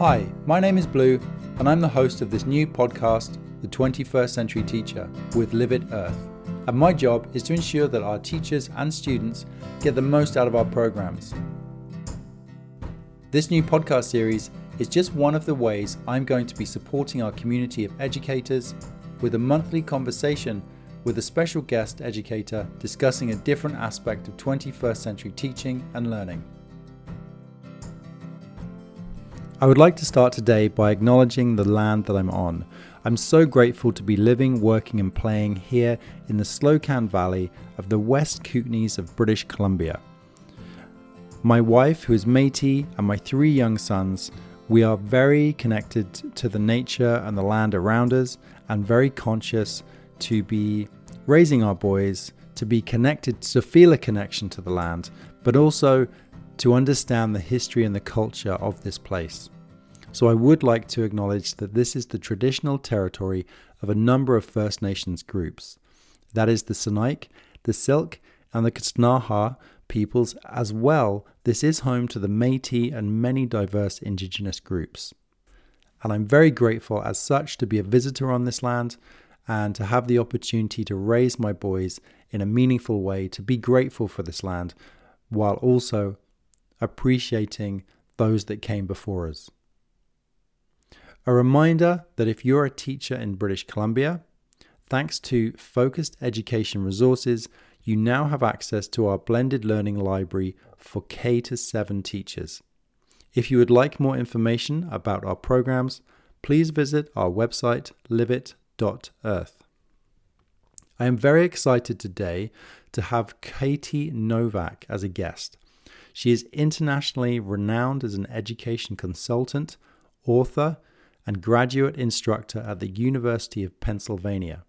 Hi, my name is Blue, and I'm the host of this new podcast, The 21st Century Teacher, with Live It Earth. And my job is to ensure that our teachers and students get the most out of our programs. This new podcast series is just one of the ways I'm going to be supporting our community of educators with a monthly conversation with a special guest educator discussing a different aspect of 21st century teaching and learning. I would like to start today by acknowledging the land that I'm on. I'm so grateful to be living, working, and playing here in the Slocan Valley of the West Kootenays of British Columbia. My wife, who is Métis, and my three young sons, we are very connected to the nature and the land around us and very conscious to be raising our boys to be connected, to feel a connection to the land, but also to understand the history and the culture of this place. So I would like to acknowledge that this is the traditional territory of a number of First Nations groups. That is the Sinixt, the Syilx, and the Ktunaxa peoples as well. This is home to the Métis and many diverse indigenous groups. And I'm very grateful as such to be a visitor on this land and to have the opportunity to raise my boys in a meaningful way, to be grateful for this land, while also appreciating those that came before us. A reminder that if you're a teacher in British Columbia, thanks to focused education resources, you now have access to our blended learning library for K to 7 teachers. If you would like more information about our programs, please visit our website liveit earth. I am very excited today to have Katie Novak as a guest. She is internationally renowned as an education consultant, author, and graduate instructor at the University of Pennsylvania.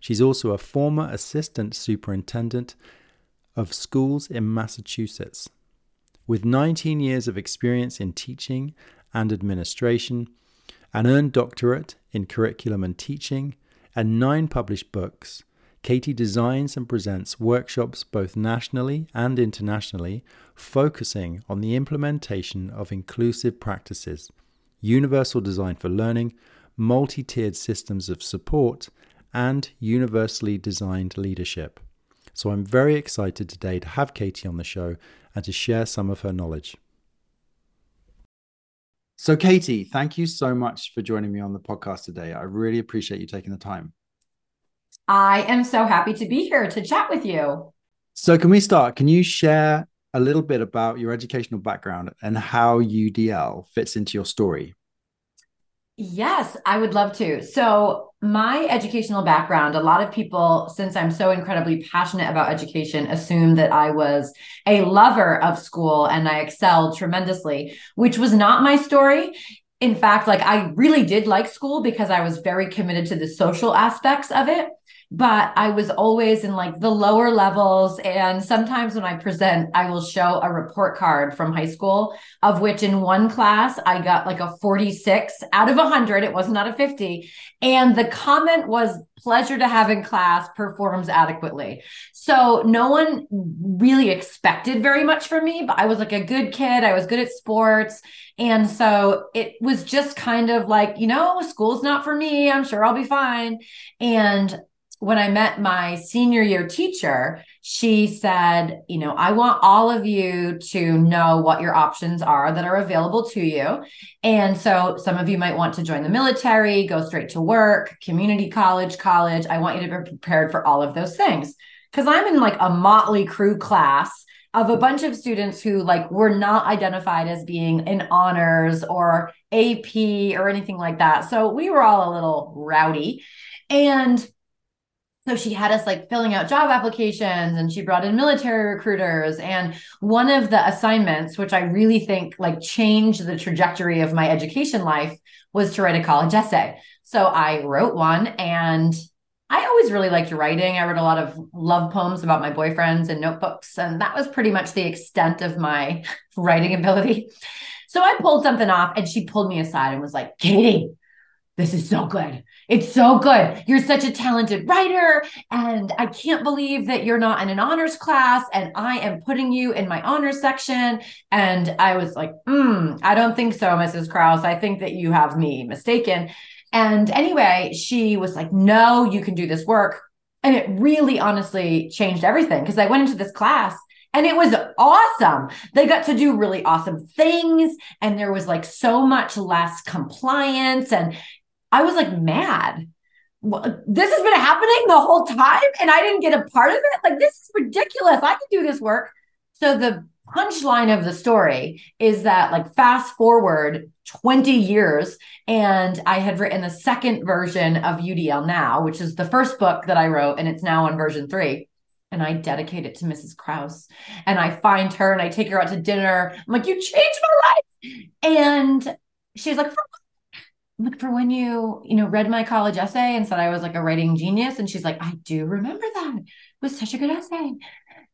She's also a former assistant superintendent of schools in Massachusetts. With 19 years of experience in teaching and administration, an earned doctorate in curriculum and teaching, and nine published books, Katie designs and presents workshops both nationally and internationally, focusing on the implementation of inclusive practices, universal design for learning, multi tiered systems of support, and universally designed leadership. So I'm very excited today to have Katie on the show and to share some of her knowledge. So, Katie, thank you so much for joining me on the podcast today. I really appreciate you taking the time. I am so happy to be here to chat with you. So, can we start? Can you share a little bit about your educational background and how UDL fits into your story? Yes, I would love to. So, my educational background, a lot of people, since I'm so incredibly passionate about education, assume that I was a lover of school and I excelled tremendously, which was not my story. In fact, like I really did like school because I was very committed to the social aspects of it but I was always in like the lower levels. And sometimes when I present, I will show a report card from high school, of which in one class I got like a 46 out of 100. It was not out of 50. And the comment was, pleasure to have in class, performs adequately. So no one really expected very much from me, but I was like a good kid. I was good at sports. And so it was just kind of like, you know, school's not for me. I'm sure I'll be fine. And when I met my senior year teacher, she said, you know, I want all of you to know what your options are that are available to you. And so some of you might want to join the military, go straight to work, community college, college. I want you to be prepared for all of those things. Cause I'm in like a motley crew class of a bunch of students who like were not identified as being in honors or AP or anything like that. So we were all a little rowdy. And so she had us like filling out job applications and she brought in military recruiters and one of the assignments which i really think like changed the trajectory of my education life was to write a college essay. So i wrote one and i always really liked writing. I wrote a lot of love poems about my boyfriends and notebooks and that was pretty much the extent of my writing ability. So i pulled something off and she pulled me aside and was like katie this is so good. It's so good. You're such a talented writer. And I can't believe that you're not in an honors class. And I am putting you in my honors section. And I was like, mm, I don't think so, Mrs. Kraus. I think that you have me mistaken. And anyway, she was like, no, you can do this work. And it really honestly changed everything because I went into this class and it was awesome. They got to do really awesome things. And there was like so much less compliance. And I was like mad. This has been happening the whole time and I didn't get a part of it. Like, this is ridiculous. I can do this work. So, the punchline of the story is that, like, fast forward 20 years, and I had written the second version of UDL Now, which is the first book that I wrote, and it's now on version three and I dedicate it to Mrs. Kraus. And I find her and I take her out to dinner. I'm like, you changed my life. And she's like, look for when you you know read my college essay and said i was like a writing genius and she's like i do remember that. It was such a good essay.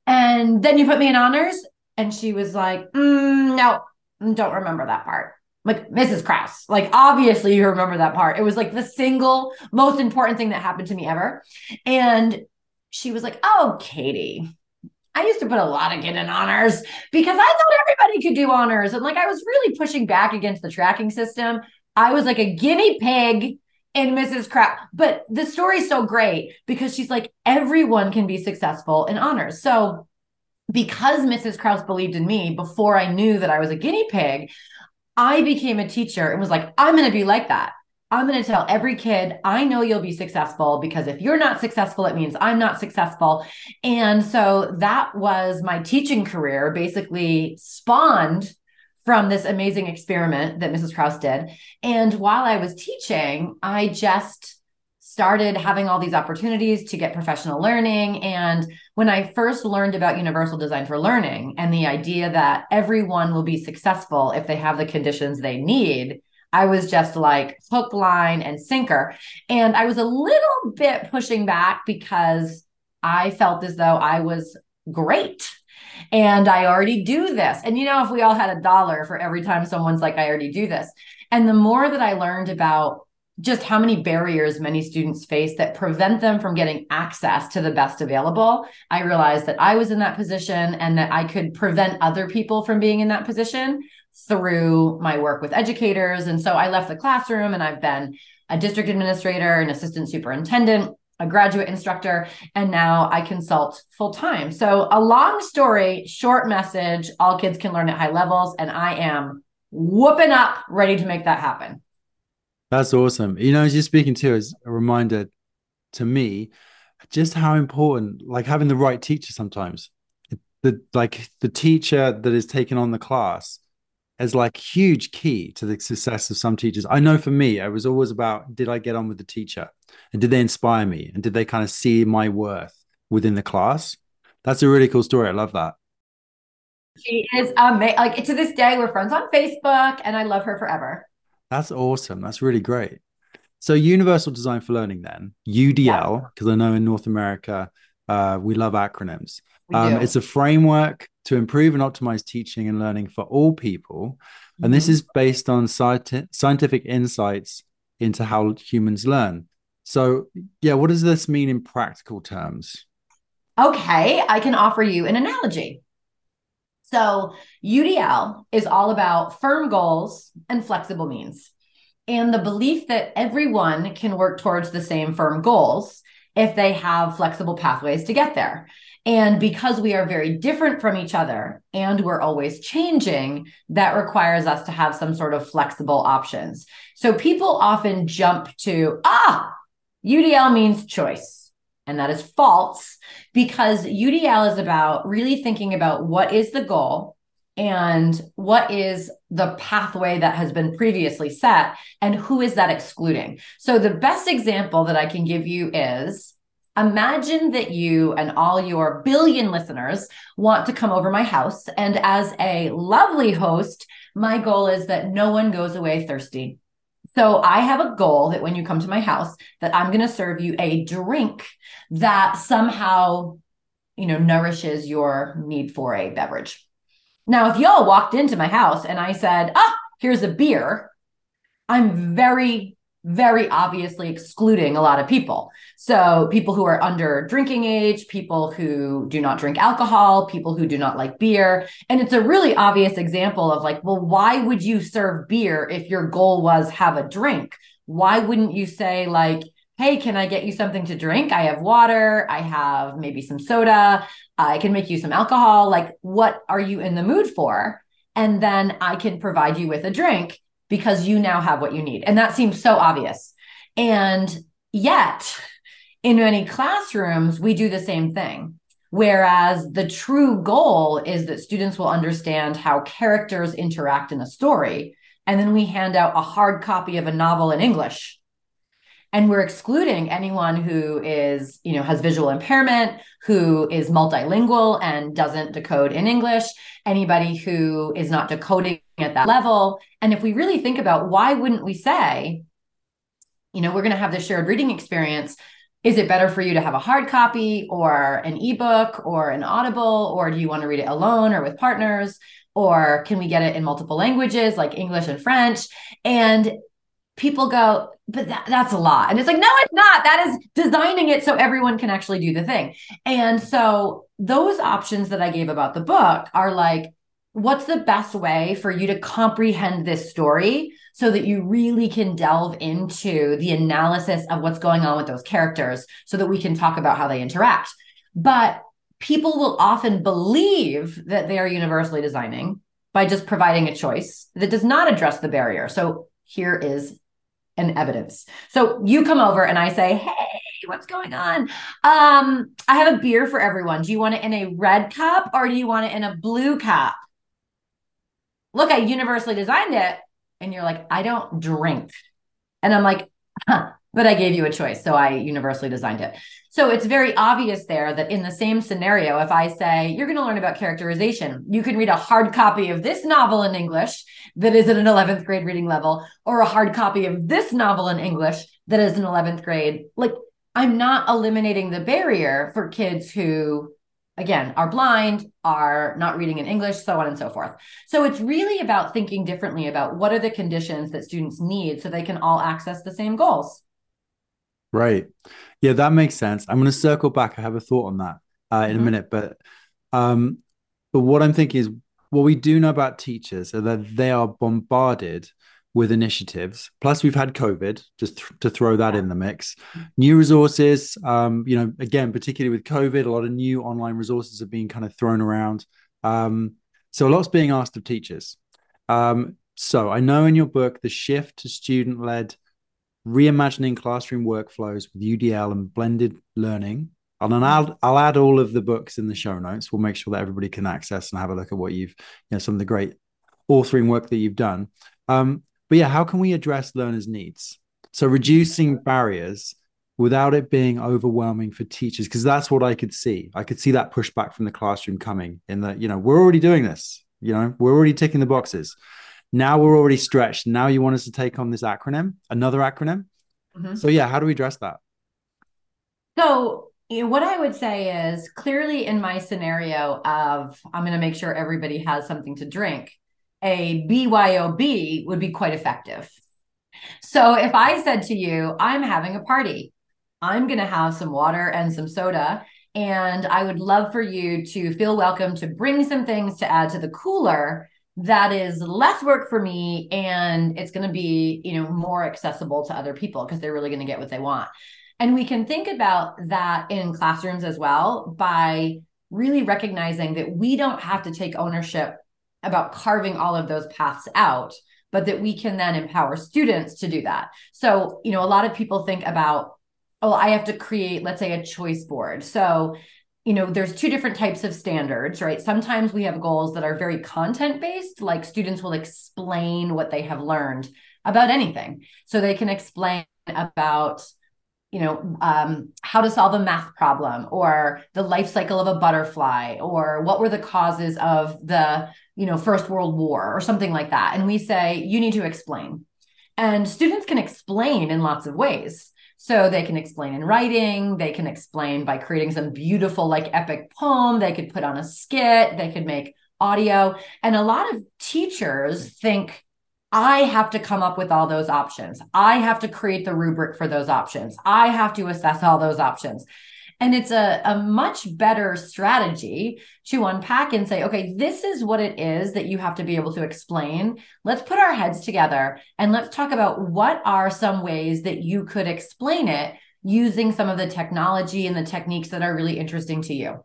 And then you put me in honors and she was like mm, no don't remember that part. Like mrs kraus like obviously you remember that part. It was like the single most important thing that happened to me ever. And she was like oh katie I used to put a lot of kid in honors because I thought everybody could do honors. And like I was really pushing back against the tracking system I was like a guinea pig in Mrs. Kraus. But the story's so great because she's like, everyone can be successful in honors. So because Mrs. Kraus believed in me before I knew that I was a guinea pig, I became a teacher and was like, I'm going to be like that. I'm going to tell every kid, I know you'll be successful because if you're not successful, it means I'm not successful. And so that was my teaching career, basically spawned from this amazing experiment that Mrs. Kraus did. And while I was teaching, I just started having all these opportunities to get professional learning. And when I first learned about universal design for learning and the idea that everyone will be successful if they have the conditions they need, I was just like hook, line, and sinker. And I was a little bit pushing back because I felt as though I was great and I already do this. And you know, if we all had a dollar for every time someone's like, I already do this. And the more that I learned about just how many barriers many students face that prevent them from getting access to the best available, I realized that I was in that position and that I could prevent other people from being in that position through my work with educators. And so I left the classroom and I've been a district administrator, an assistant superintendent, a graduate instructor, and now I consult full time. So, a long story, short message all kids can learn at high levels, and I am whooping up ready to make that happen. That's awesome. You know, as you're speaking to, is a reminder to me just how important, like having the right teacher sometimes. The like the teacher that is taking on the class as like huge key to the success of some teachers. I know for me, it was always about did I get on with the teacher and did they inspire me and did they kind of see my worth within the class? That's a really cool story. I love that. She is amazing. Like to this day, we're friends on Facebook and I love her forever. That's awesome. That's really great. So, Universal Design for Learning, then UDL, because yeah. I know in North America uh, we love acronyms. Um, it's a framework to improve and optimize teaching and learning for all people. And mm-hmm. this is based on sci- scientific insights into how humans learn. So, yeah, what does this mean in practical terms? Okay, I can offer you an analogy. So, UDL is all about firm goals and flexible means, and the belief that everyone can work towards the same firm goals if they have flexible pathways to get there. And because we are very different from each other and we're always changing, that requires us to have some sort of flexible options. So people often jump to, ah, UDL means choice. And that is false because UDL is about really thinking about what is the goal and what is the pathway that has been previously set and who is that excluding. So the best example that I can give you is Imagine that you and all your billion listeners want to come over my house. And as a lovely host, my goal is that no one goes away thirsty. So I have a goal that when you come to my house that I'm going to serve you a drink that somehow you know nourishes your need for a beverage. Now if y'all walked into my house and I said, "Ah, here's a beer," I'm very very obviously excluding a lot of people. So, people who are under drinking age, people who do not drink alcohol, people who do not like beer. And it's a really obvious example of like, well, why would you serve beer if your goal was have a drink? Why wouldn't you say, like, hey, can I get you something to drink? I have water, I have maybe some soda, I can make you some alcohol. Like, what are you in the mood for? And then I can provide you with a drink because you now have what you need. And that seems so obvious. And yet, in many classrooms, we do the same thing. Whereas the true goal is that students will understand how characters interact in a story. And then we hand out a hard copy of a novel in English. And we're excluding anyone who is, you know, has visual impairment, who is multilingual and doesn't decode in English, anybody who is not decoding at that level. And if we really think about why wouldn't we say, you know, we're going to have this shared reading experience. Is it better for you to have a hard copy or an ebook or an audible, or do you want to read it alone or with partners? Or can we get it in multiple languages like English and French? And people go, but that, that's a lot. And it's like, no, it's not. That is designing it so everyone can actually do the thing. And so those options that I gave about the book are like, what's the best way for you to comprehend this story so that you really can delve into the analysis of what's going on with those characters so that we can talk about how they interact. But people will often believe that they are universally designing by just providing a choice that does not address the barrier. So here is an evidence. So you come over and I say, "Hey, what's going on? Um, I have a beer for everyone. Do you want it in a red cup or do you want it in a blue cup?" Look, I universally designed it. And you're like, I don't drink. And I'm like, huh, but I gave you a choice. So I universally designed it. So it's very obvious there that in the same scenario, if I say, you're going to learn about characterization, you can read a hard copy of this novel in English that is at an 11th grade reading level, or a hard copy of this novel in English that is an 11th grade. Like, I'm not eliminating the barrier for kids who again are blind are not reading in english so on and so forth. So it's really about thinking differently about what are the conditions that students need so they can all access the same goals. Right. Yeah that makes sense. I'm going to circle back. I have a thought on that uh, in mm-hmm. a minute but um but what i'm thinking is what we do know about teachers are that they are bombarded with initiatives. Plus, we've had COVID, just th- to throw that in the mix. New resources, um, you know, again, particularly with COVID, a lot of new online resources are being kind of thrown around. Um, so, a lot's being asked of teachers. Um, so, I know in your book, the shift to student led reimagining classroom workflows with UDL and blended learning. And I'll, I'll add all of the books in the show notes. We'll make sure that everybody can access and have a look at what you've, you know, some of the great authoring work that you've done. Um, but yeah, how can we address learners' needs? So reducing barriers without it being overwhelming for teachers, because that's what I could see. I could see that pushback from the classroom coming in that, you know, we're already doing this, you know, we're already ticking the boxes. Now we're already stretched. Now you want us to take on this acronym, another acronym. Mm-hmm. So yeah, how do we address that? So what I would say is clearly in my scenario of I'm going to make sure everybody has something to drink a BYOB would be quite effective. So if I said to you, I'm having a party, I'm going to have some water and some soda, and I would love for you to feel welcome to bring some things to add to the cooler that is less work for me and it's going to be you know more accessible to other people because they're really going to get what they want and we can think about that in classrooms as well by really recognizing that we don't have to take ownership about carving all of those paths out but that we can then empower students to do that. So you know a lot of people think about oh i have to create let's say a choice board. So you know there's two different types of standards right? Sometimes we have goals that are very content based like students will explain what they have learned about anything. So they can explain about you know um, how to solve a math problem or the life cycle of a butterfly or what were the causes of the you know first world war or something like that. And we say you need to explain. And students can explain in lots of ways. So they can explain in writing they can explain by creating some beautiful like epic poem they could put on a skit they could make audio. And a lot of teachers think I have to come up with all those options. I have to create the rubric for those options. I have to assess all those options. And it's a, a much better strategy to unpack and say, okay, this is what it is that you have to be able to explain. Let's put our heads together and let's talk about what are some ways that you could explain it using some of the technology and the techniques that are really interesting to you.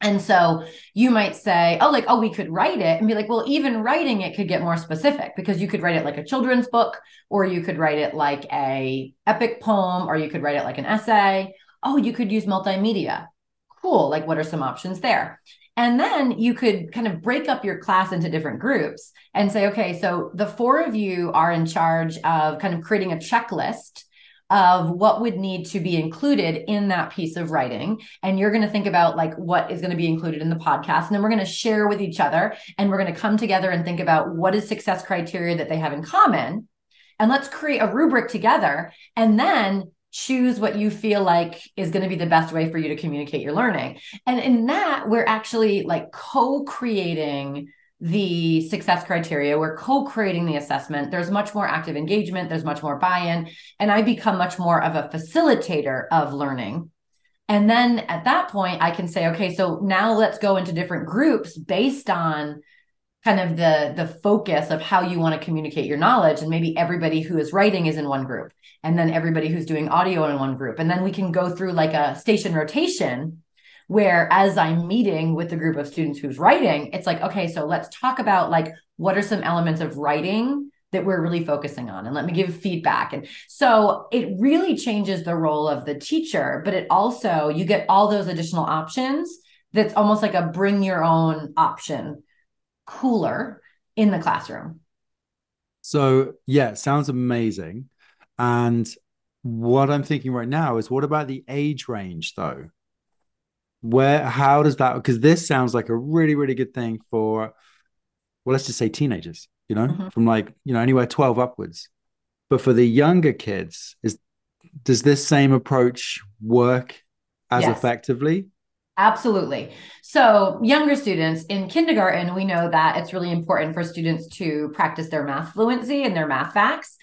And so you might say, oh, like, oh, we could write it and be like, well, even writing it could get more specific because you could write it like a children's book, or you could write it like a epic poem, or you could write it like an essay, oh, you could use multimedia. Cool. Like, what are some options there? And then you could kind of break up your class into different groups and say, okay, so the four of you are in charge of kind of creating a checklist of what would need to be included in that piece of writing. And you're going to think about like what is going to be included in the podcast. And then we're going to share with each other and we're going to come together and think about what is success criteria that they have in common. And let's create a rubric together. And then choose what you feel like is going to be the best way for you to communicate your learning. And in that, we're actually like co creating the success criteria. We're co creating the assessment. There's much more active engagement, there's much more buy in. And I become much more of a facilitator of learning. And then at that point, I can say, okay, so now let's go into different groups based on kind of the the focus of how you want to communicate your knowledge and maybe everybody who is writing is in one group and then everybody who's doing audio in one group and then we can go through like a station rotation where as i'm meeting with the group of students who's writing it's like okay so let's talk about like what are some elements of writing that we're really focusing on and let me give feedback and so it really changes the role of the teacher but it also you get all those additional options that's almost like a bring your own option cooler in the classroom. So, yeah, sounds amazing. And what I'm thinking right now is what about the age range though? Where, how does that, because this sounds like a really, really good thing for, well, let's just say teenagers, you know, mm-hmm. from like, you know, anywhere 12 upwards. But for the younger kids, is, does this same approach work as yes. effectively? Absolutely. So, younger students in kindergarten, we know that it's really important for students to practice their math fluency and their math facts.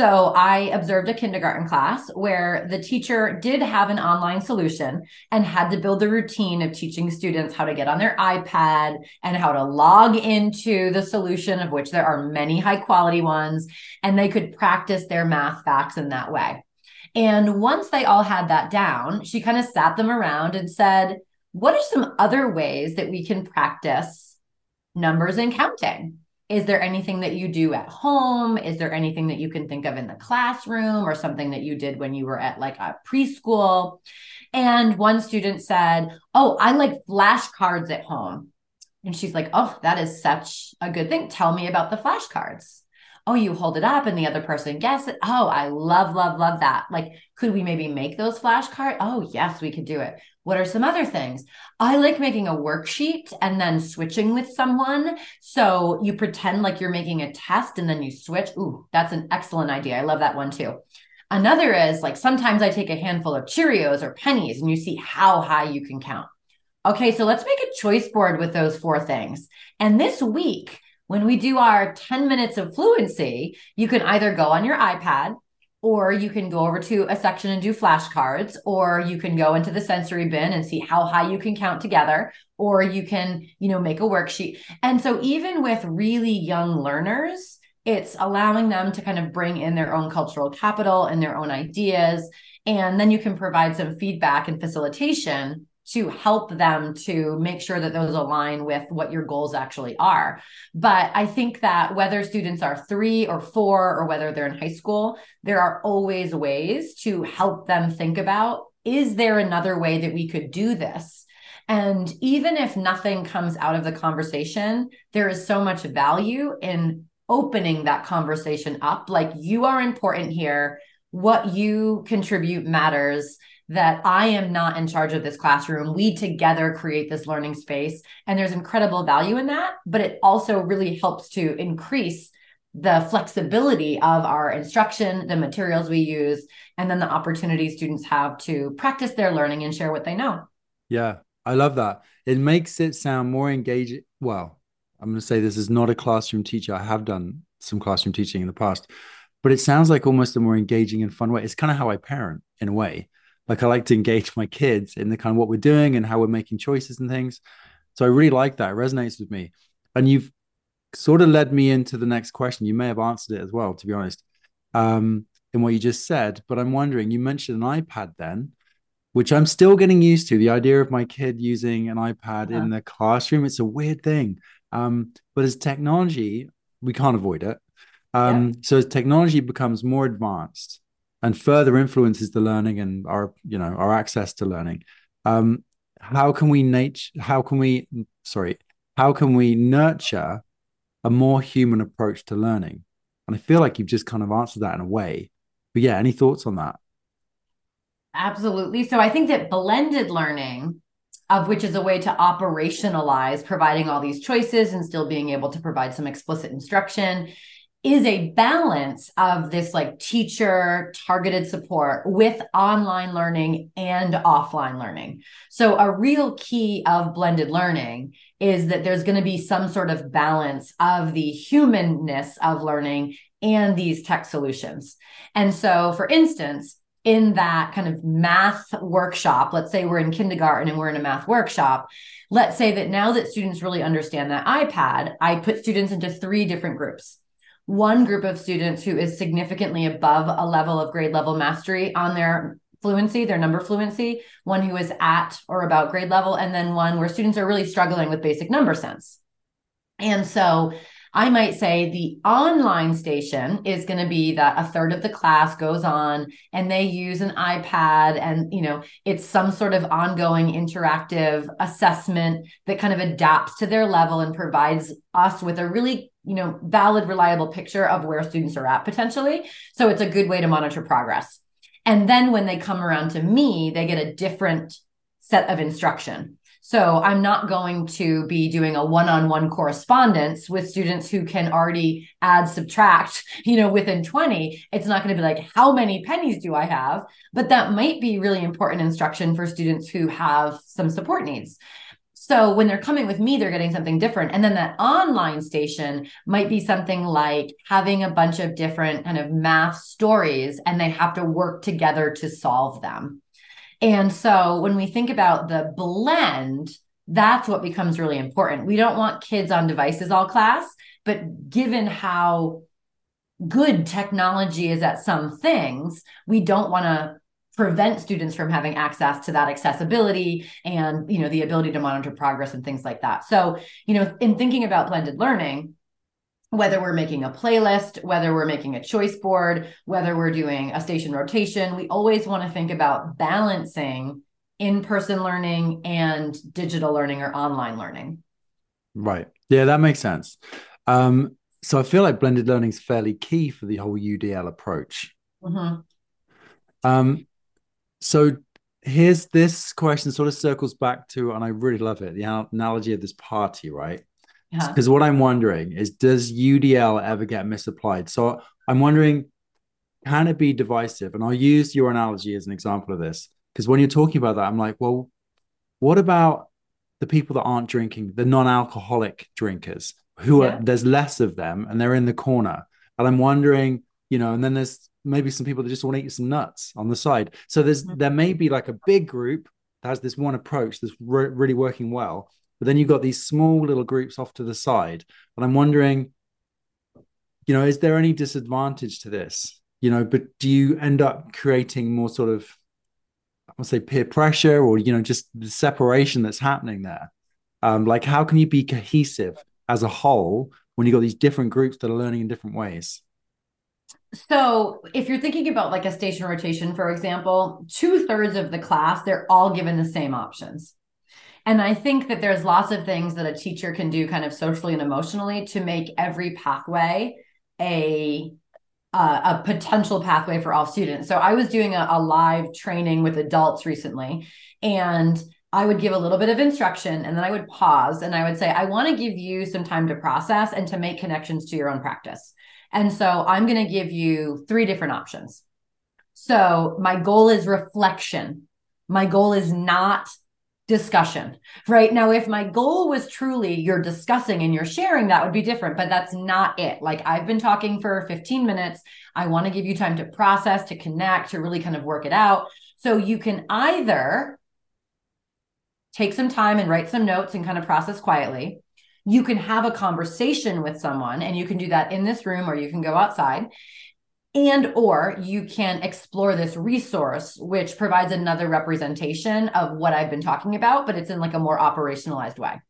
So, I observed a kindergarten class where the teacher did have an online solution and had to build the routine of teaching students how to get on their iPad and how to log into the solution, of which there are many high quality ones, and they could practice their math facts in that way. And once they all had that down, she kind of sat them around and said, what are some other ways that we can practice numbers and counting? Is there anything that you do at home? Is there anything that you can think of in the classroom or something that you did when you were at like a preschool? And one student said, Oh, I like flashcards at home. And she's like, Oh, that is such a good thing. Tell me about the flashcards. Oh, you hold it up and the other person guesses it. Oh, I love, love, love that. Like, could we maybe make those flashcards? Oh, yes, we could do it. What are some other things? I like making a worksheet and then switching with someone. So you pretend like you're making a test and then you switch. Ooh, that's an excellent idea. I love that one too. Another is like sometimes I take a handful of Cheerios or pennies and you see how high you can count. Okay, so let's make a choice board with those four things. And this week, when we do our 10 minutes of fluency, you can either go on your iPad or you can go over to a section and do flashcards or you can go into the sensory bin and see how high you can count together or you can you know make a worksheet. And so even with really young learners it's allowing them to kind of bring in their own cultural capital and their own ideas and then you can provide some feedback and facilitation to help them to make sure that those align with what your goals actually are. But I think that whether students are three or four, or whether they're in high school, there are always ways to help them think about is there another way that we could do this? And even if nothing comes out of the conversation, there is so much value in opening that conversation up. Like you are important here. What you contribute matters that I am not in charge of this classroom. We together create this learning space. And there's incredible value in that, but it also really helps to increase the flexibility of our instruction, the materials we use, and then the opportunities students have to practice their learning and share what they know. Yeah, I love that. It makes it sound more engaging. Well, I'm going to say this is not a classroom teacher. I have done some classroom teaching in the past, but it sounds like almost a more engaging and fun way. It's kind of how I parent in a way. Like I like to engage my kids in the kind of what we're doing and how we're making choices and things. So I really like that. It resonates with me. And you've sort of led me into the next question. You may have answered it as well, to be honest, um, in what you just said. But I'm wondering, you mentioned an iPad then, which I'm still getting used to. The idea of my kid using an iPad yeah. in the classroom, it's a weird thing. Um, but as technology, we can't avoid it. Um, yeah. So as technology becomes more advanced and further influences the learning and our, you know, our access to learning, um, how can we nature? How can we? Sorry, how can we nurture a more human approach to learning? And I feel like you've just kind of answered that in a way. But yeah, any thoughts on that? Absolutely. So I think that blended learning, of which is a way to operationalize providing all these choices and still being able to provide some explicit instruction, is a balance of this like teacher targeted support with online learning and offline learning. So, a real key of blended learning is that there's going to be some sort of balance of the humanness of learning and these tech solutions. And so, for instance, in that kind of math workshop, let's say we're in kindergarten and we're in a math workshop. Let's say that now that students really understand that iPad, I put students into three different groups. One group of students who is significantly above a level of grade level mastery on their fluency, their number fluency, one who is at or about grade level, and then one where students are really struggling with basic number sense. And so I might say the online station is going to be that a third of the class goes on and they use an iPad and you know it's some sort of ongoing interactive assessment that kind of adapts to their level and provides us with a really you know valid reliable picture of where students are at potentially. So it's a good way to monitor progress. And then when they come around to me they get a different set of instruction so I'm not going to be doing a one-on-one correspondence with students who can already add, subtract, you know, within 20. It's not going to be like, how many pennies do I have? But that might be really important instruction for students who have some support needs. So when they're coming with me, they're getting something different. And then that online station might be something like having a bunch of different kind of math stories and they have to work together to solve them. And so when we think about the blend, that's what becomes really important. We don't want kids on devices all class, but given how good technology is at some things, we don't want to prevent students from having access to that accessibility and you know the ability to monitor progress and things like that. So, you know, in thinking about blended learning, whether we're making a playlist, whether we're making a choice board, whether we're doing a station rotation, we always want to think about balancing in person learning and digital learning or online learning. Right. Yeah, that makes sense. Um, so I feel like blended learning is fairly key for the whole UDL approach. Mm-hmm. Um, so here's this question sort of circles back to, and I really love it the analogy of this party, right? Because what I'm wondering is, does UDL ever get misapplied? So I'm wondering, can it be divisive? And I'll use your analogy as an example of this. Because when you're talking about that, I'm like, well, what about the people that aren't drinking, the non-alcoholic drinkers, who yeah. are there's less of them and they're in the corner. And I'm wondering, you know, and then there's maybe some people that just want to eat some nuts on the side. So there's mm-hmm. there may be like a big group that has this one approach that's re- really working well but then you've got these small little groups off to the side. And I'm wondering, you know, is there any disadvantage to this? You know, but do you end up creating more sort of, I would say, peer pressure or, you know, just the separation that's happening there? Um, like, how can you be cohesive as a whole when you've got these different groups that are learning in different ways? So, if you're thinking about like a station rotation, for example, two thirds of the class, they're all given the same options. And I think that there's lots of things that a teacher can do kind of socially and emotionally to make every pathway a a potential pathway for all students. So I was doing a, a live training with adults recently, and I would give a little bit of instruction and then I would pause and I would say, I want to give you some time to process and to make connections to your own practice. And so I'm going to give you three different options. So my goal is reflection. My goal is not discussion, right? Now, if my goal was truly you're discussing and you're sharing, that would be different, but that's not it. Like I've been talking for 15 minutes. I want to give you time to process, to connect, to really kind of work it out. So you can either take some time and write some notes and kind of process quietly. You can have a conversation with someone, and you can do that in this room or you can go outside and or you can explore this resource which provides another representation of what i've been talking about but it's in like a more operationalized way.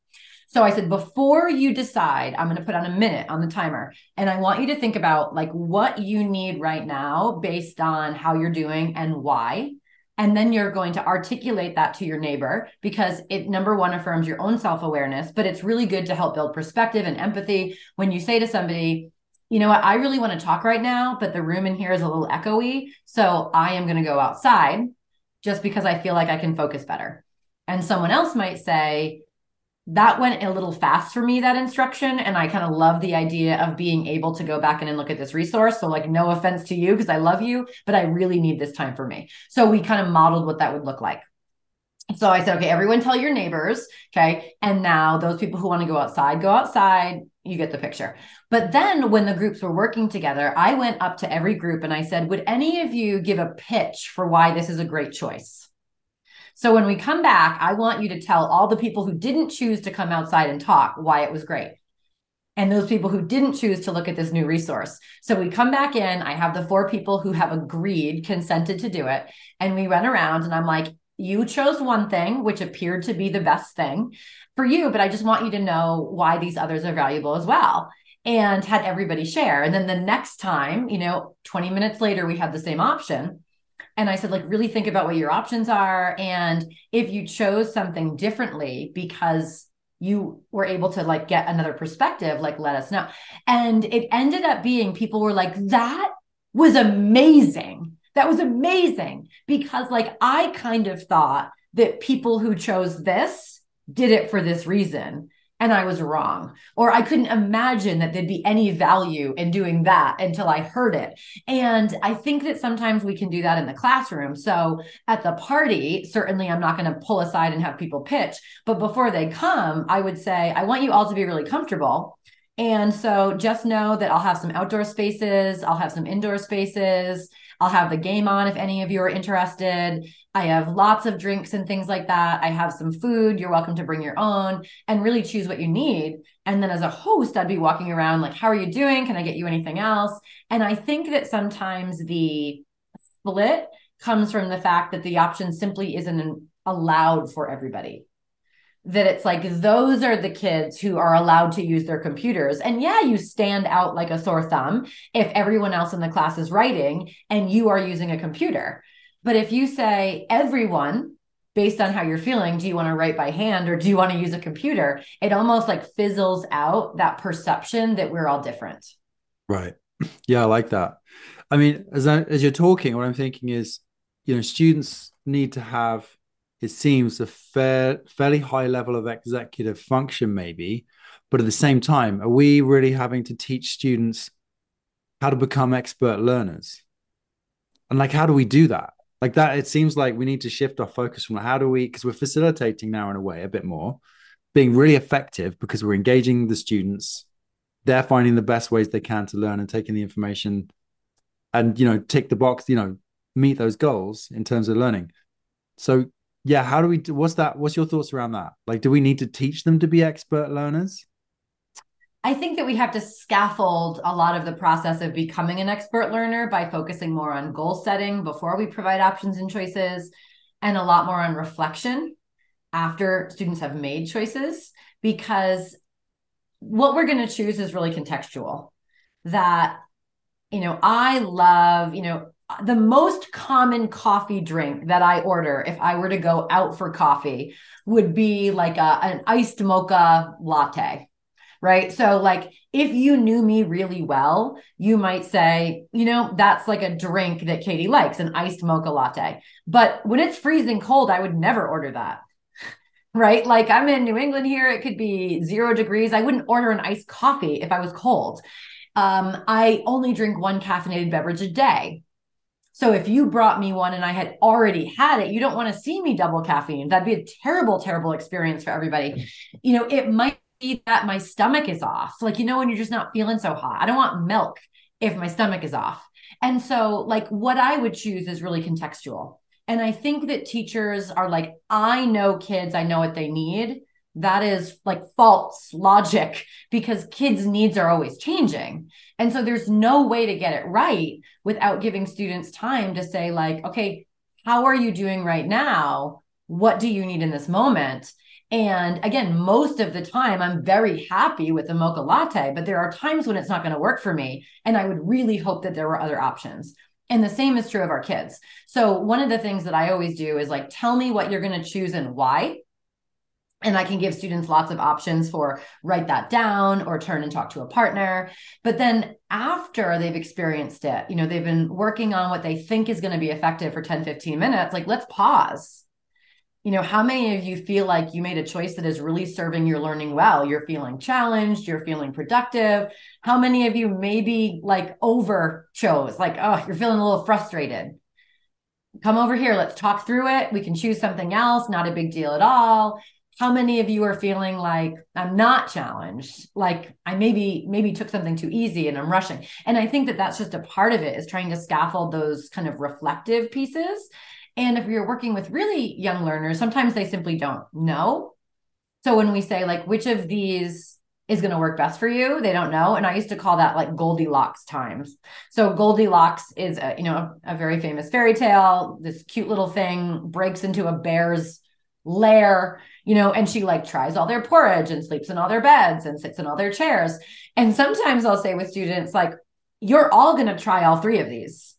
So i said before you decide i'm going to put on a minute on the timer and i want you to think about like what you need right now based on how you're doing and why and then you're going to articulate that to your neighbor because it number one affirms your own self-awareness but it's really good to help build perspective and empathy. When you say to somebody you know what, I really want to talk right now, but the room in here is a little echoey. So I am going to go outside just because I feel like I can focus better. And someone else might say, that went a little fast for me, that instruction. And I kind of love the idea of being able to go back in and look at this resource. So, like, no offense to you because I love you, but I really need this time for me. So, we kind of modeled what that would look like. So I said, okay, everyone tell your neighbors. Okay. And now those people who want to go outside, go outside. You get the picture. But then when the groups were working together, I went up to every group and I said, would any of you give a pitch for why this is a great choice? So when we come back, I want you to tell all the people who didn't choose to come outside and talk why it was great. And those people who didn't choose to look at this new resource. So we come back in. I have the four people who have agreed, consented to do it. And we run around and I'm like, you chose one thing, which appeared to be the best thing for you, but I just want you to know why these others are valuable as well. And had everybody share. And then the next time, you know, 20 minutes later, we had the same option. And I said, like, really think about what your options are. And if you chose something differently because you were able to like get another perspective, like, let us know. And it ended up being people were like, that was amazing that was amazing because, like, I kind of thought that people who chose this did it for this reason. And I was wrong. Or I couldn't imagine that there'd be any value in doing that until I heard it. And I think that sometimes we can do that in the classroom. So at the party, certainly I'm not going to pull aside and have people pitch. But before they come, I would say, I want you all to be really comfortable. And so just know that I'll have some outdoor spaces, I'll have some indoor spaces. I'll have the game on if any of you are interested. I have lots of drinks and things like that. I have some food. You're welcome to bring your own and really choose what you need. And then as a host, I'd be walking around like, how are you doing? Can I get you anything else? And I think that sometimes the split comes from the fact that the option simply isn't allowed for everybody that it's like those are the kids who are allowed to use their computers. And yeah, you stand out like a sore thumb if everyone else in the class is writing and you are using a computer. But if you say everyone, based on how you're feeling, do you want to write by hand or do you want to use a computer? It almost like fizzles out that perception that we're all different. Right. Yeah, I like that. I mean, as I, as you're talking, what I'm thinking is, you know, students need to have it seems a fair, fairly high level of executive function, maybe. But at the same time, are we really having to teach students how to become expert learners? And like, how do we do that? Like that, it seems like we need to shift our focus from how do we, because we're facilitating now in a way a bit more, being really effective because we're engaging the students. They're finding the best ways they can to learn and taking the information and, you know, tick the box, you know, meet those goals in terms of learning. So yeah how do we what's that what's your thoughts around that like do we need to teach them to be expert learners I think that we have to scaffold a lot of the process of becoming an expert learner by focusing more on goal setting before we provide options and choices, and a lot more on reflection after students have made choices. Because what we're going to choose is really contextual. That, you know, I love, you know, the most common coffee drink that I order if I were to go out for coffee would be like a, an iced mocha latte. Right. So, like, if you knew me really well, you might say, you know, that's like a drink that Katie likes, an iced mocha latte. But when it's freezing cold, I would never order that. Right. Like, I'm in New England here. It could be zero degrees. I wouldn't order an iced coffee if I was cold. Um, I only drink one caffeinated beverage a day So if you brought me one and I had already had it, you don't want to see me double caffeine. That'd be a terrible, terrible experience for everybody. You know, it might be that my stomach is off. Like, you know, when you're just not feeling so hot. I don't want milk if my stomach is off. And so, like, what I would choose is really contextual. And I think that teachers are like, I know kids, I know what they need. That is like false logic because kids' needs are always changing. And so there's no way to get it right without giving students time to say, like, okay, how are you doing right now? What do you need in this moment? And again, most of the time, I'm very happy with the mocha latte, but there are times when it's not going to work for me. And I would really hope that there were other options. And the same is true of our kids. So, one of the things that I always do is like, tell me what you're going to choose and why. And I can give students lots of options for write that down or turn and talk to a partner. But then after they've experienced it, you know, they've been working on what they think is going to be effective for 10, 15 minutes, like let's pause. You know how many of you feel like you made a choice that is really serving your learning well? You're feeling challenged you're feeling productive. How many of you maybe like over chose like oh you're feeling a little frustrated. Come over here let's talk through it. We can choose something else not a big deal at all how many of you are feeling like i'm not challenged like i maybe maybe took something too easy and i'm rushing and i think that that's just a part of it is trying to scaffold those kind of reflective pieces and if you're working with really young learners, sometimes they simply don't know. So when we say, like, which of these is going to work best for you, they don't know. And I used to call that like Goldilocks times. So Goldilocks is, a, you know, a, a very famous fairy tale. This cute little thing breaks into a bear's lair, you know, and she like tries all their porridge and sleeps in all their beds and sits in all their chairs. And sometimes I'll say with students, like, you're all going to try all three of these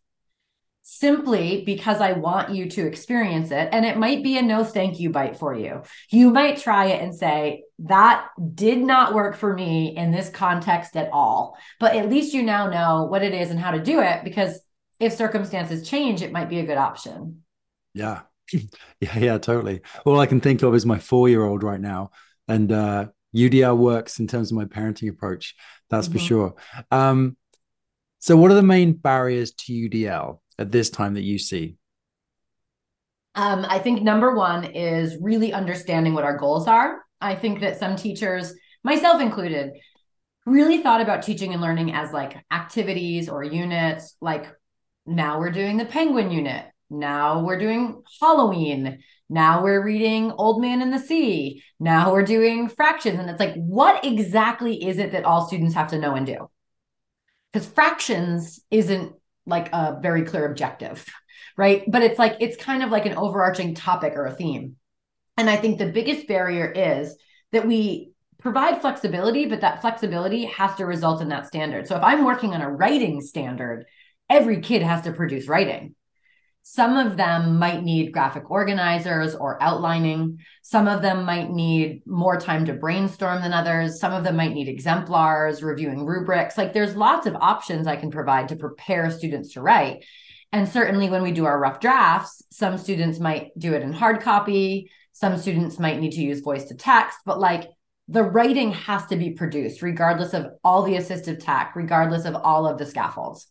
simply because I want you to experience it. And it might be a no thank you bite for you. You might try it and say, that did not work for me in this context at all. But at least you now know what it is and how to do it because if circumstances change, it might be a good option. Yeah. Yeah, yeah, totally. All I can think of is my four year old right now. And uh, UDL works in terms of my parenting approach. That's mm-hmm. for sure. Um, so, what are the main barriers to UDL? at this time that you see? Um, I think number one is really understanding what our goals are. I think that some teachers, myself included, really thought about teaching and learning as like activities or units. Like now we're doing the penguin unit. Now we're doing Halloween. Now we're reading Old Man in the Sea. Now we're doing fractions. And it's like, what exactly is it that all students have to know and do? Because fractions isn't like a very clear objective, right? But it's like, it's kind of like an overarching topic or a theme. And I think the biggest barrier is that we provide flexibility, but that flexibility has to result in that standard. So if I'm working on a writing standard, every kid has to produce writing. Some of them might need graphic organizers or outlining. Some of them might need more time to brainstorm than others. Some of them might need exemplars, reviewing rubrics. Like there's lots of options I can provide to prepare students to write. And certainly when we do our rough drafts, some students might do it in hard copy. Some students might need to use voice to text, but like the writing has to be produced regardless of all the assistive tech, regardless of all of the scaffolds.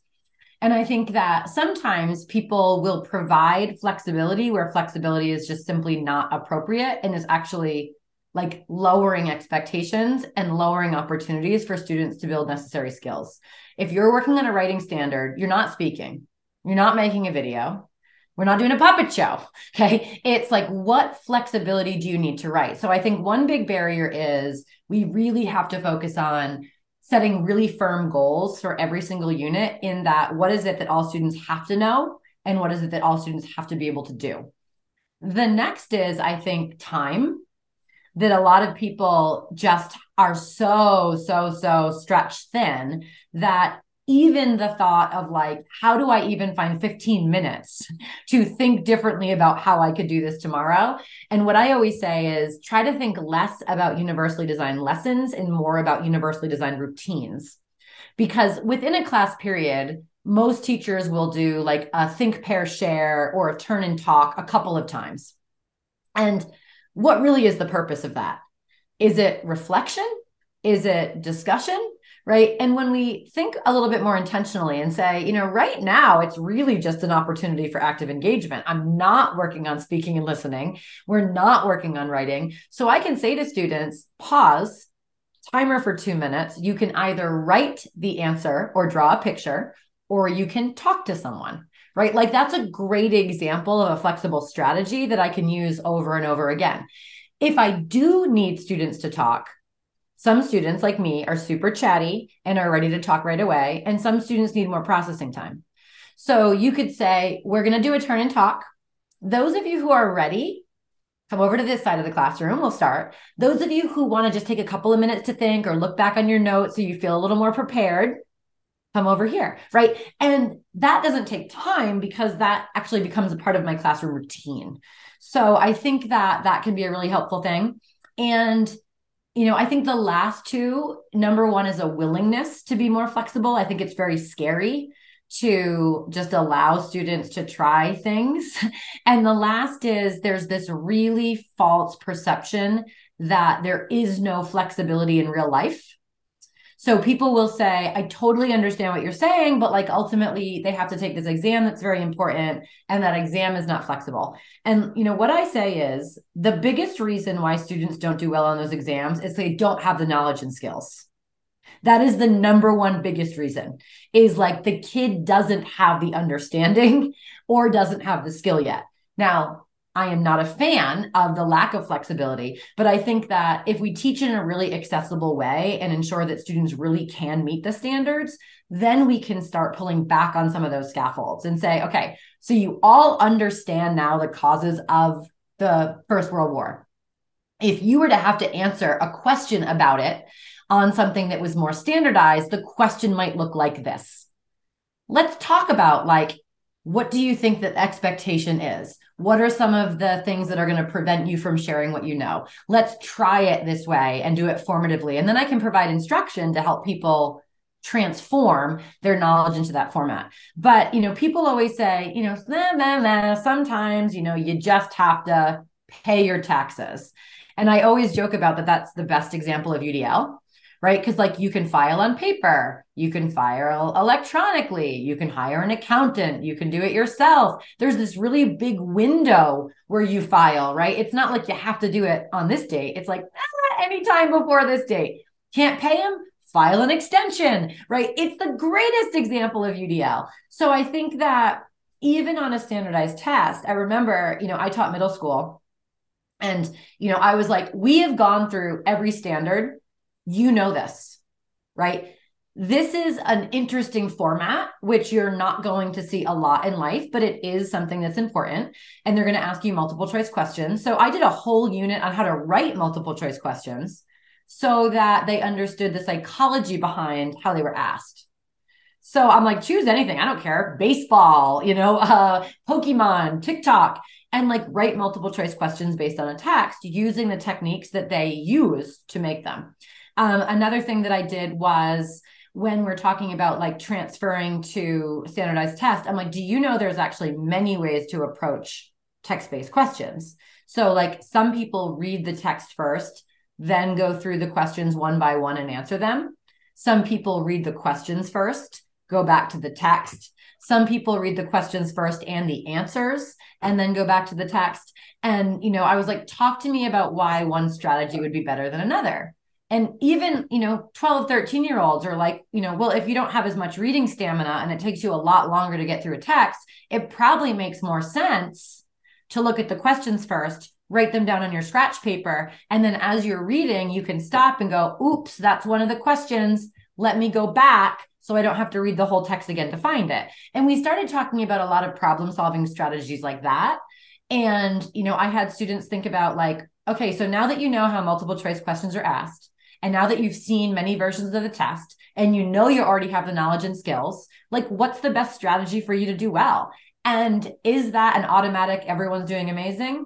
And I think that sometimes people will provide flexibility where flexibility is just simply not appropriate and is actually like lowering expectations and lowering opportunities for students to build necessary skills. If you're working on a writing standard, you're not speaking, you're not making a video, we're not doing a puppet show. Okay. It's like, what flexibility do you need to write? So I think one big barrier is we really have to focus on setting really firm goals for every single unit in that what is it that all students have to know and what is it that all students have to be able to do. The next is, I think, time that a lot of people just are so, so, so stretched thin that even the thought of like, how do I even find 15 minutes to think differently about how I could do this tomorrow? And what I always say is try to think less about universally designed lessons and more about universally designed routines. Because within a class period, most teachers will do like a think, pair, share or a turn and talk a couple of times. And what really is the purpose of that? Is it reflection? Is it discussion? Right? And when we think a little bit more intentionally and say, you know, right now it's really just an opportunity for active engagement. I'm not working on speaking and listening. We're not working on writing. So I can say to students, pause, timer for two minutes. You can either write the answer or draw a picture, or you can talk to someone right? Like that's a great example of a flexible strategy that I can use over and over again. If I do need students to talk, some students like me are super chatty and are ready to talk right away, and some students need more processing time. So you could say, We're going to do a turn and talk. Those of you who are ready, come over to this side of the classroom. We'll start. Those of you who want to just take a couple of minutes to think or look back on your notes so you feel a little more prepared, come over here. Right. And that doesn't take time because that actually becomes a part of my classroom routine. So I think that that can be a really helpful thing. And you know, I think the last two, number one is a willingness to be more flexible. I think it's very scary to just allow students to try things. And the last is there's this really false perception that there is no flexibility in real life. So people will say, I totally understand what you're saying, but like ultimately they have to take this exam that's very important and that exam is not flexible. And you know what I say is the biggest reason why students don't do well on those exams is they don't have the knowledge and skills. That is the number one biggest reason is like the kid doesn't have the understanding or doesn't have the skill yet. Now, I am not a fan of the lack of flexibility, but I think that if we teach in a really accessible way and ensure that students really can meet the standards, then we can start pulling back on some of those scaffolds and say, okay, so you all understand now the causes of the First World War. If you were to have to answer a question about it on something that was more standardized, the question might look like this. Let's talk about like what do you think that expectation is? What are some of the things that are going to prevent you from sharing what you know? Let's try it this way and do it formatively. And then I can provide instruction to help people transform their knowledge into that format. But, you know, people always say, you know, nah, nah, nah, sometimes, you know, you just have to pay your taxes. And I always joke about that that's the best example of UDL right? Because like you can file on paper, you can file electronically, you can hire an accountant, you can do it yourself. There's this really big window where you file, right? It's not like you have to do it on this date. It's like ah, anytime before this date. Can't pay them? File an extension, right? It's the greatest example of UDL. So I think that even on a standardized test, I remember, you know, I taught middle school and, you know, I was like, we have gone through every standard you know this, right? This is an interesting format, which you're not going to see a lot in life, but it is something that's important. And they're going to ask you multiple choice questions. So I did a whole unit on how to write multiple choice questions so that they understood the psychology behind how they were asked. So I'm like, choose anything. I don't care. Baseball, you know, uh, Pokemon, TikTok, and like write multiple choice questions based on a text using the techniques that they use to make them. Um, another thing that I did was when we're talking about like transferring to standardized test, I'm like, do you know there's actually many ways to approach text based questions? So, like, some people read the text first, then go through the questions one by one and answer them. Some people read the questions first, go back to the text. Some people read the questions first and the answers, and then go back to the text. And, you know, I was like, talk to me about why one strategy would be better than another and even you know 12 13 year olds are like you know well if you don't have as much reading stamina and it takes you a lot longer to get through a text it probably makes more sense to look at the questions first write them down on your scratch paper and then as you're reading you can stop and go oops that's one of the questions let me go back so I don't have to read the whole text again to find it. And we started talking about a lot of problem solving strategies like that. And, you know, I had students think about like, okay, so now that you know how multiple choice questions are asked, and now that you've seen many versions of the test and you know you already have the knowledge and skills, like what's the best strategy for you to do well? And is that an automatic everyone's doing amazing?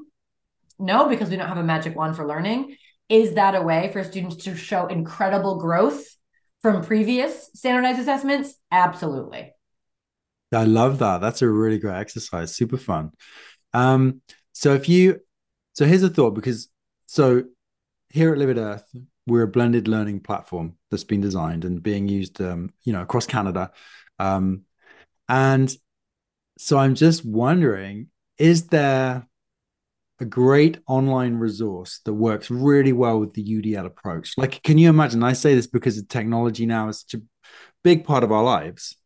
No, because we don't have a magic wand for learning. Is that a way for students to show incredible growth from previous standardized assessments? Absolutely. I love that. That's a really great exercise. Super fun. Um, so if you so here's a thought because so here at LiveIt Earth, we're a blended learning platform that's been designed and being used, um, you know, across Canada. Um, and so I'm just wondering, is there a great online resource that works really well with the UDL approach? Like, can you imagine? I say this because the technology now is such a big part of our lives.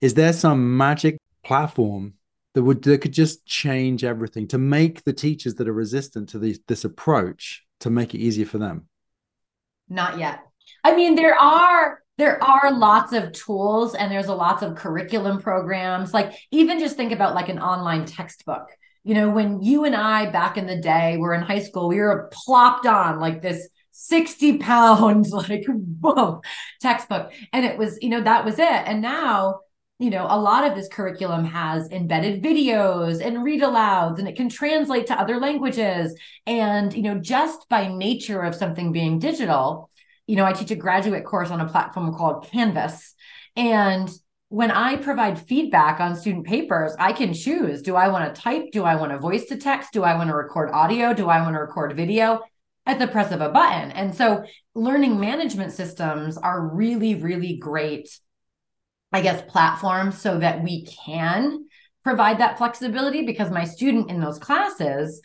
Is there some magic platform that would that could just change everything to make the teachers that are resistant to these, this approach to make it easier for them? Not yet. I mean, there are there are lots of tools and there's a lots of curriculum programs. Like even just think about like an online textbook. You know, when you and I back in the day were in high school, we were plopped on like this 60 pound like whoa textbook. And it was, you know, that was it. And now you know, a lot of this curriculum has embedded videos and read alouds, and it can translate to other languages. And, you know, just by nature of something being digital, you know, I teach a graduate course on a platform called Canvas. And when I provide feedback on student papers, I can choose do I want to type? Do I want to voice to text? Do I want to record audio? Do I want to record video? At the press of a button. And so learning management systems are really, really great I guess, platforms so that we can provide that flexibility because my student in those classes,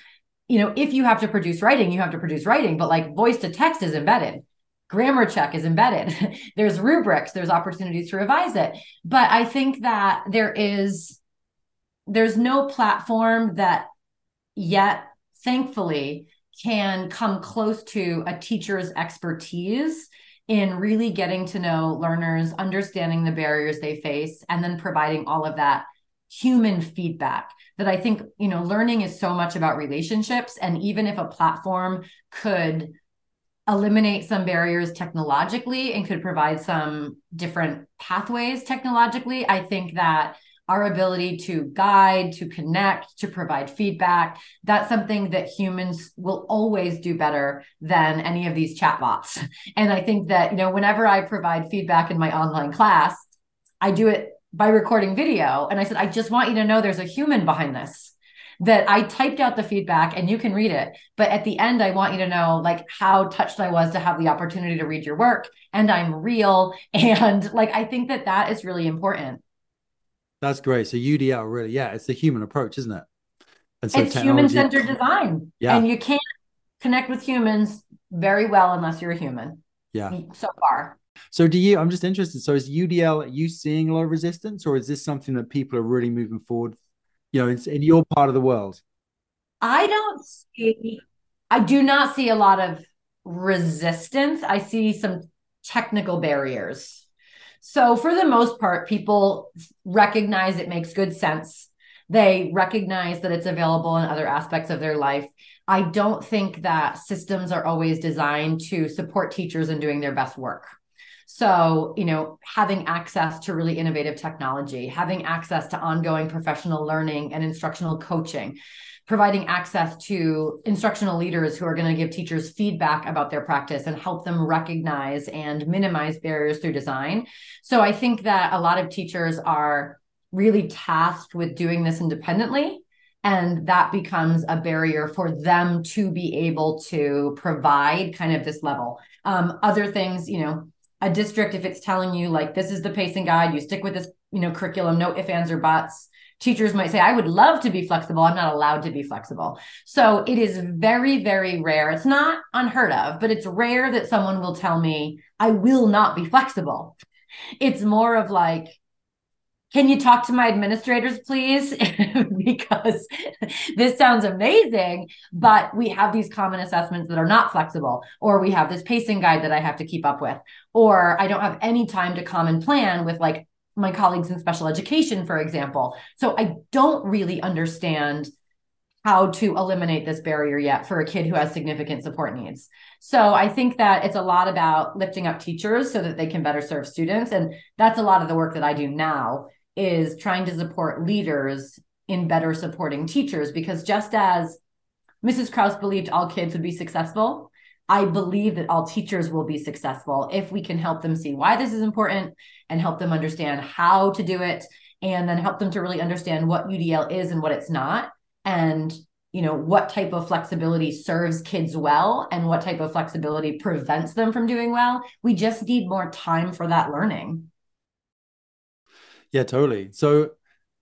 you know, if you have to produce writing, you have to produce writing, but like voice to text is embedded. Grammar check is embedded. there's rubrics, there's opportunities to revise it. But I think that there is there's no platform that yet thankfully can come close to a teacher's expertise in really getting to know learners, understanding the barriers they face, and then providing all of that human feedback that I think, you know, learning is so much about relationships. And even if a platform could eliminate some barriers technologically and could provide some different pathways technologically, I think that our ability to guide, to connect, to provide feedback. That's something that humans will always do better than any of these chatbots. And I think that, you know, whenever I provide feedback in my online class, I do it by recording video. And I said, I just want you to know there's a human behind this that I typed out the feedback and you can read it. But at the end, I want you to know like how touched I was to have the opportunity to read your work and I'm real. And like, I think that that is really important. That's great. So UDL really, yeah, it's the human approach, isn't it? And so it's human centered design. Yeah. And you can't connect with humans very well unless you're a human. Yeah. So far. So do you I'm just interested. So is UDL are you seeing a lot of resistance or is this something that people are really moving forward? You know, it's in your part of the world. I don't see I do not see a lot of resistance. I see some technical barriers. So, for the most part, people recognize it makes good sense. They recognize that it's available in other aspects of their life. I don't think that systems are always designed to support teachers in doing their best work. So, you know, having access to really innovative technology, having access to ongoing professional learning and instructional coaching, providing access to instructional leaders who are going to give teachers feedback about their practice and help them recognize and minimize barriers through design. So I think that a lot of teachers are really tasked with doing this independently. And that becomes a barrier for them to be able to provide kind of this level. Um, other things, you know, a district, if it's telling you like this is the pacing guide, you stick with this, you know, curriculum, no ifs, ands, or buts teachers might say, I would love to be flexible. I'm not allowed to be flexible. So it is very, very rare. It's not unheard of, but it's rare that someone will tell me, I will not be flexible. It's more of like, can you talk to my administrators, please? because this sounds amazing, but we have these common assessments that are not flexible, or we have this pacing guide that I have to keep up with, or I don't have any time to common plan with like my colleagues in special education, for example. So I don't really understand how to eliminate this barrier yet for a kid who has significant support needs. So I think that it's a lot about lifting up teachers so that they can better serve students and that's a lot of the work that I do now is trying to support leaders in better supporting teachers because just as Mrs. Kraus believed all kids would be successful, I believe that all teachers will be successful if we can help them see why this is important and help them understand how to do it and then help them to really understand what UDL is and what it's not and you know what type of flexibility serves kids well and what type of flexibility prevents them from doing well. We just need more time for that learning. Yeah totally. So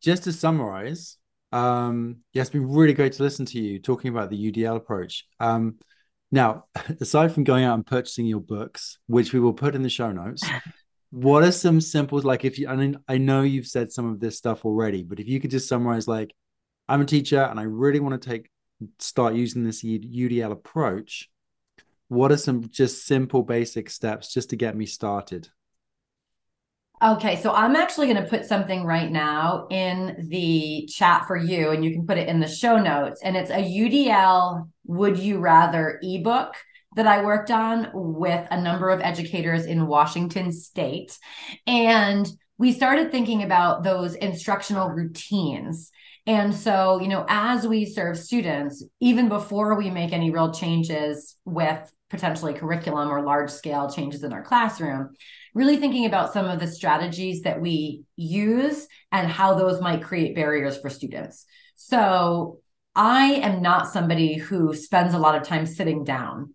just to summarize um yeah it's been really great to listen to you talking about the udl approach. Um now aside from going out and purchasing your books which we will put in the show notes what are some simple like if you I mean I know you've said some of this stuff already, but if you could just summarize like I'm a teacher and I really want to take start using this UDL approach, what are some just simple basic steps just to get me started? Okay, so I'm actually going to put something right now in the chat for you, and you can put it in the show notes. And it's a UDL Would You Rather ebook that I worked on with a number of educators in Washington state. And we started thinking about those instructional routines. And so, you know, as we serve students, even before we make any real changes with potentially curriculum or large scale changes in our classroom, really thinking about some of the strategies that we use and how those might create barriers for students. So, I am not somebody who spends a lot of time sitting down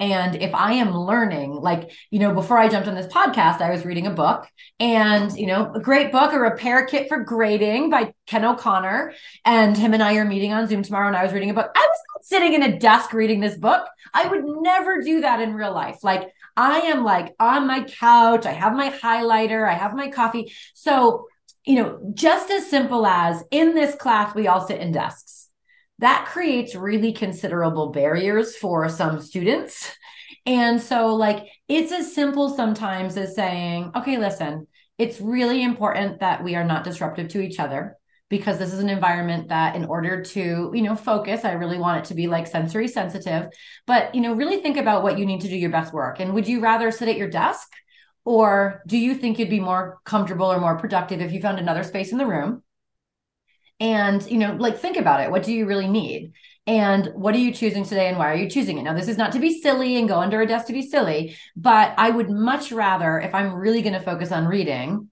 and if I am learning, like, you know, before I jumped on this podcast, I was reading a book and, you know, a great book, A Repair Kit for Grading by Ken O'Connor. And him and I are meeting on Zoom tomorrow. And I was reading a book. I was not sitting in a desk reading this book. I would never do that in real life. Like, I am like on my couch, I have my highlighter, I have my coffee. So, you know, just as simple as in this class, we all sit in desks that creates really considerable barriers for some students. And so, like, it's as simple sometimes as saying, okay, listen, it's really important that we are not disruptive to each other because this is an environment that in order to you know focus i really want it to be like sensory sensitive. But you know really think about what you need to do your best work. And would you rather sit at your desk or do you think you'd be more comfortable or more productive if you found another space in the room and you know like think about it. What do you really need? And what are you choosing today and why are you choosing it? Now this is not to be silly and go under a desk to be silly but i would much rather if i'm really going to focus on reading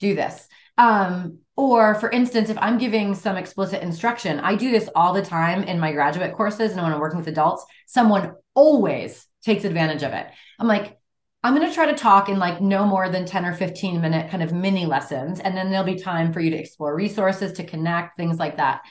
do this. Um or for instance if i'm giving some explicit instruction i do this all the time in my graduate courses and when i'm working with adults someone always takes advantage of it. I'm like I'm going to try to talk in like no more than 10 or 15 minute kind of mini lessons. And then there'll be time for you to explore resources, to connect, things like that.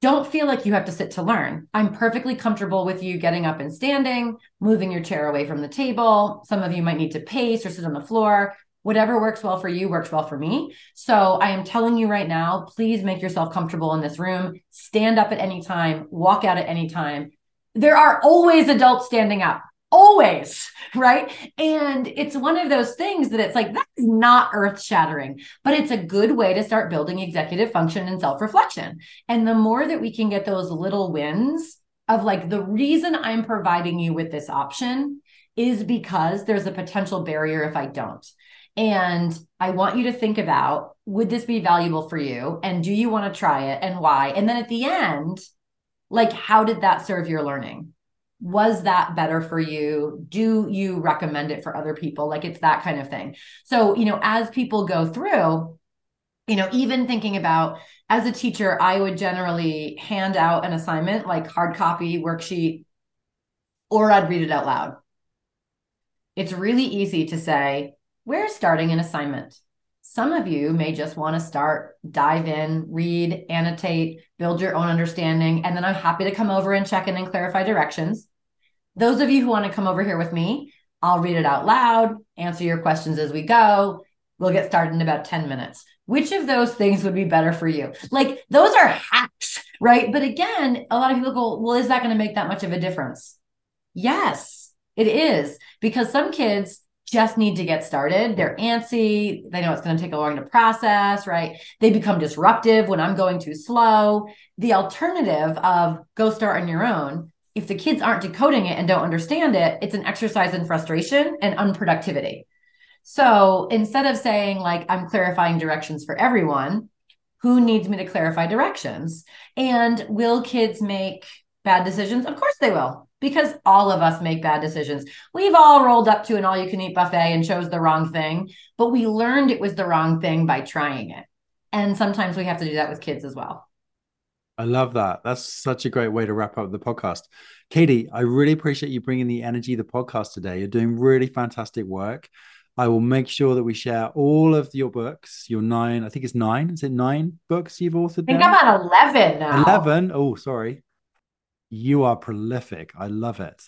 Don't feel like you have to sit to learn. I'm perfectly comfortable with you getting up and standing, moving your chair away from the table. Some of you might need to pace or sit on the floor. Whatever works well for you works well for me. So I am telling you right now, please make yourself comfortable in this room. Stand up at any time, walk out at any time. There are always adults standing up always right? And it's one of those things that it's like that is not earth shattering but it's a good way to start building executive function and self reflection and the more that we can get those little wins of like the reason i'm providing you with this option is because there's a potential barrier if i don't. And i want you to think about would this be valuable for you? And do you want to try it? And why? And then at the end like how did that serve your learning was that better for you do you recommend it for other people like it's that kind of thing so you know as people go through you know even thinking about as a teacher i would generally hand out an assignment like hard copy worksheet or i'd read it out loud it's really easy to say we're starting an assignment some of you may just want to start, dive in, read, annotate, build your own understanding. And then I'm happy to come over and check in and clarify directions. Those of you who want to come over here with me, I'll read it out loud, answer your questions as we go. We'll get started in about 10 minutes. Which of those things would be better for you? Like, those are hacks, right? But again, a lot of people go, well, is that going to make that much of a difference? Yes, it is. Because some kids just need to get started. They're antsy. They know it's going to take a long to process, right? They become disruptive when I'm going too slow. The alternative of go start on your own if the kids aren't decoding it and don't understand it, it's an exercise in frustration and unproductivity. So instead of saying, like, I'm clarifying directions for everyone, who needs me to clarify directions? And will kids make bad decisions? Of course they will, because all of us make bad decisions. We've all rolled up to an all you can eat buffet and chose the wrong thing, but we learned it was the wrong thing by trying it. And sometimes we have to do that with kids as well. I love that. That's such a great way to wrap up the podcast. Katie, I really appreciate you bringing the energy of the podcast today. You're doing really fantastic work. I will make sure that we share all of your books, your nine, I think it's nine. Is it nine books you've authored? I think now? I'm at 11 now. 11. Oh, sorry. You are prolific. I love it.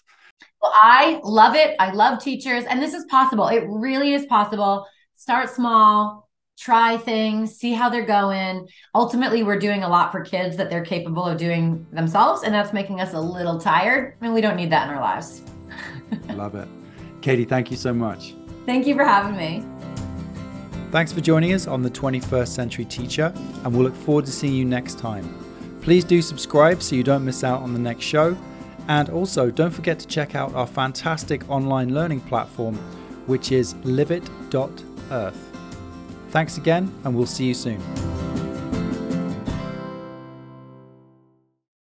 Well, I love it. I love teachers, and this is possible. It really is possible. Start small, try things, see how they're going. Ultimately, we're doing a lot for kids that they're capable of doing themselves, and that's making us a little tired. And we don't need that in our lives. love it. Katie, thank you so much. Thank you for having me. Thanks for joining us on the 21st Century Teacher, and we'll look forward to seeing you next time. Please do subscribe so you don't miss out on the next show. And also, don't forget to check out our fantastic online learning platform, which is liveit.earth. Thanks again, and we'll see you soon.